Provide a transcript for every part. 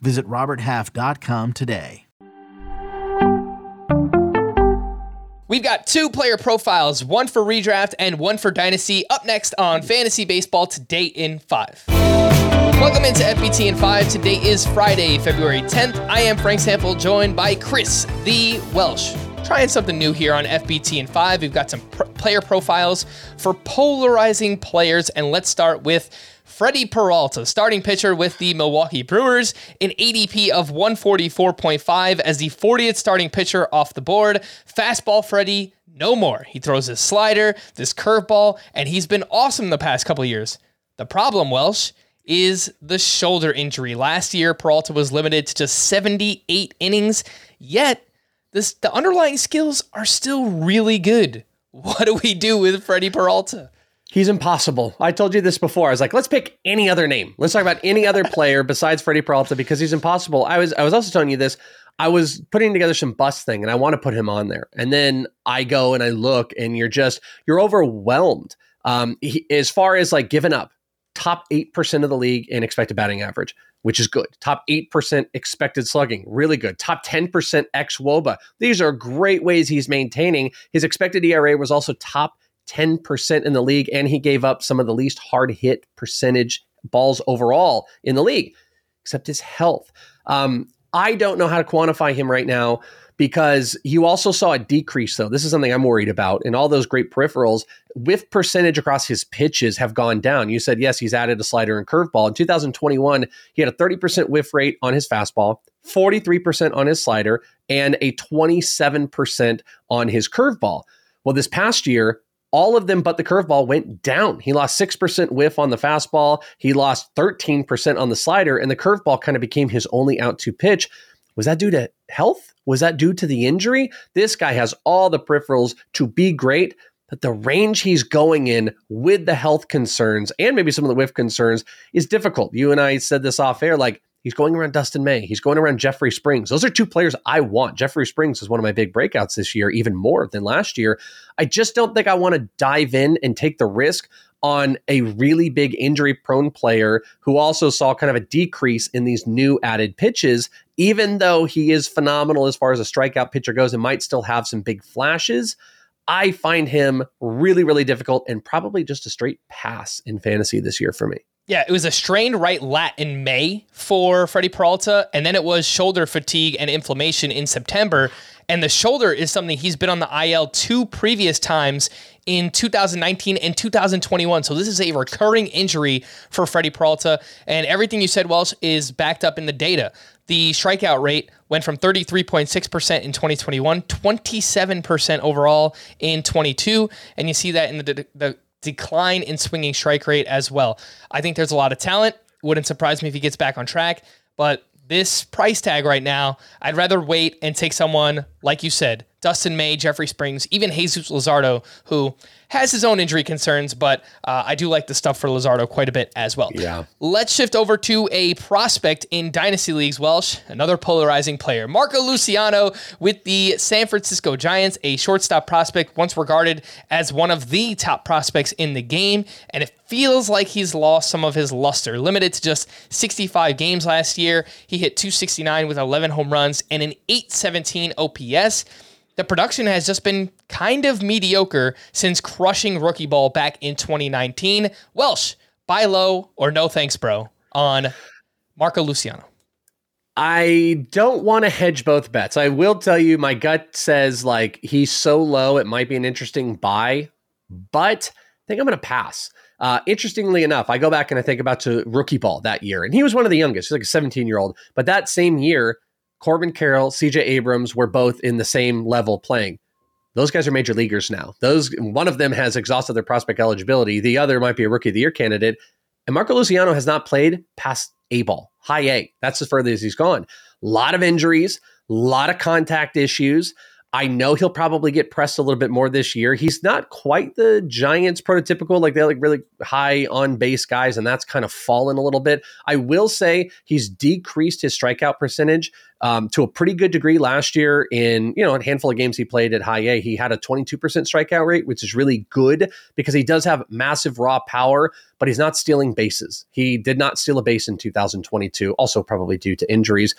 Visit RobertHalf.com today. We've got two player profiles, one for redraft and one for dynasty, up next on Fantasy Baseball Today in 5. Welcome into FBT in 5. Today is Friday, February 10th. I am Frank Stampfl, joined by Chris the Welsh. Trying something new here on FBT in 5. We've got some pr- player profiles for polarizing players, and let's start with Freddie Peralta, starting pitcher with the Milwaukee Brewers, an ADP of 144.5 as the 40th starting pitcher off the board. Fastball Freddie, no more. He throws his slider, this curveball, and he's been awesome the past couple years. The problem, Welsh, is the shoulder injury. Last year, Peralta was limited to just 78 innings, yet this the underlying skills are still really good. What do we do with Freddie Peralta? He's impossible. I told you this before. I was like, let's pick any other name. Let's talk about any other player besides Freddie Peralta because he's impossible. I was I was also telling you this. I was putting together some bus thing and I want to put him on there. And then I go and I look and you're just you're overwhelmed. Um, he, as far as like giving up, top 8% of the league in expected batting average, which is good. Top 8% expected slugging, really good. Top 10% xwOBA. These are great ways he's maintaining. His expected ERA was also top 10% in the league, and he gave up some of the least hard hit percentage balls overall in the league, except his health. Um, I don't know how to quantify him right now because you also saw a decrease, though. This is something I'm worried about. And all those great peripherals, whiff percentage across his pitches have gone down. You said, yes, he's added a slider and curveball. In 2021, he had a 30% whiff rate on his fastball, 43% on his slider, and a 27% on his curveball. Well, this past year, all of them but the curveball went down. He lost 6% whiff on the fastball. He lost 13% on the slider, and the curveball kind of became his only out to pitch. Was that due to health? Was that due to the injury? This guy has all the peripherals to be great, but the range he's going in with the health concerns and maybe some of the whiff concerns is difficult. You and I said this off air like, He's going around Dustin May. He's going around Jeffrey Springs. Those are two players I want. Jeffrey Springs is one of my big breakouts this year, even more than last year. I just don't think I want to dive in and take the risk on a really big injury prone player who also saw kind of a decrease in these new added pitches, even though he is phenomenal as far as a strikeout pitcher goes and might still have some big flashes. I find him really, really difficult and probably just a straight pass in fantasy this year for me. Yeah, it was a strained right lat in May for Freddie Peralta, and then it was shoulder fatigue and inflammation in September. And the shoulder is something he's been on the IL two previous times in 2019 and 2021. So this is a recurring injury for Freddie Peralta. And everything you said, Welsh, is backed up in the data. The strikeout rate went from 33.6% in 2021, 27% overall in 22. And you see that in the, the decline in swinging strike rate as well. I think there's a lot of talent. Wouldn't surprise me if he gets back on track, but this price tag right now, I'd rather wait and take someone, like you said, Dustin May, Jeffrey Springs, even Jesus Luzardo, who has his own injury concerns, but uh, I do like the stuff for Luzardo quite a bit as well. Yeah. Let's shift over to a prospect in Dynasty Leagues, Welsh, another polarizing player. Marco Luciano with the San Francisco Giants, a shortstop prospect, once regarded as one of the top prospects in the game, and it feels like he's lost some of his luster. Limited to just 65 games last year, he hit 269 with 11 home runs and an 817 OPS the production has just been kind of mediocre since crushing rookie ball back in 2019. Welsh, buy low or no thanks, bro, on Marco Luciano. I don't want to hedge both bets. I will tell you, my gut says like he's so low, it might be an interesting buy, but I think I'm going to pass. Uh, interestingly enough, I go back and I think about to rookie ball that year, and he was one of the youngest, he's like a 17 year old. But that same year, Corbin Carroll, CJ Abrams were both in the same level playing. Those guys are major leaguers now. Those one of them has exhausted their prospect eligibility. The other might be a rookie of the year candidate. And Marco Luciano has not played past A ball, high A. That's as further as he's gone. A lot of injuries, a lot of contact issues. I know he'll probably get pressed a little bit more this year. He's not quite the Giants prototypical, like they're like really high on base guys, and that's kind of fallen a little bit. I will say he's decreased his strikeout percentage um, to a pretty good degree last year in you know a handful of games he played at high A. He had a 22% strikeout rate, which is really good because he does have massive raw power, but he's not stealing bases. He did not steal a base in 2022, also probably due to injuries.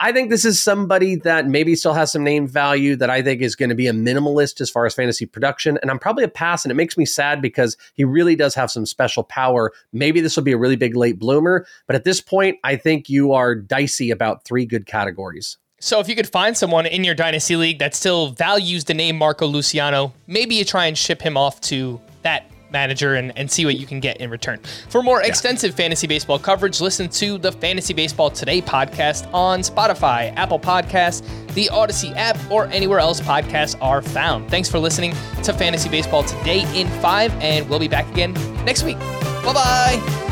I think this is somebody that maybe still has some name value that I think is going to be a minimalist as far as fantasy production. And I'm probably a pass, and it makes me sad because he really does have some special power. Maybe this will be a really big late bloomer, but at this point, I think you are dicey about three good categories categories. So if you could find someone in your dynasty league that still values the name Marco Luciano, maybe you try and ship him off to that manager and, and see what you can get in return. For more yeah. extensive fantasy baseball coverage, listen to the Fantasy Baseball Today podcast on Spotify, Apple Podcasts, the Odyssey app, or anywhere else podcasts are found. Thanks for listening to Fantasy Baseball Today in 5, and we'll be back again next week. Bye bye.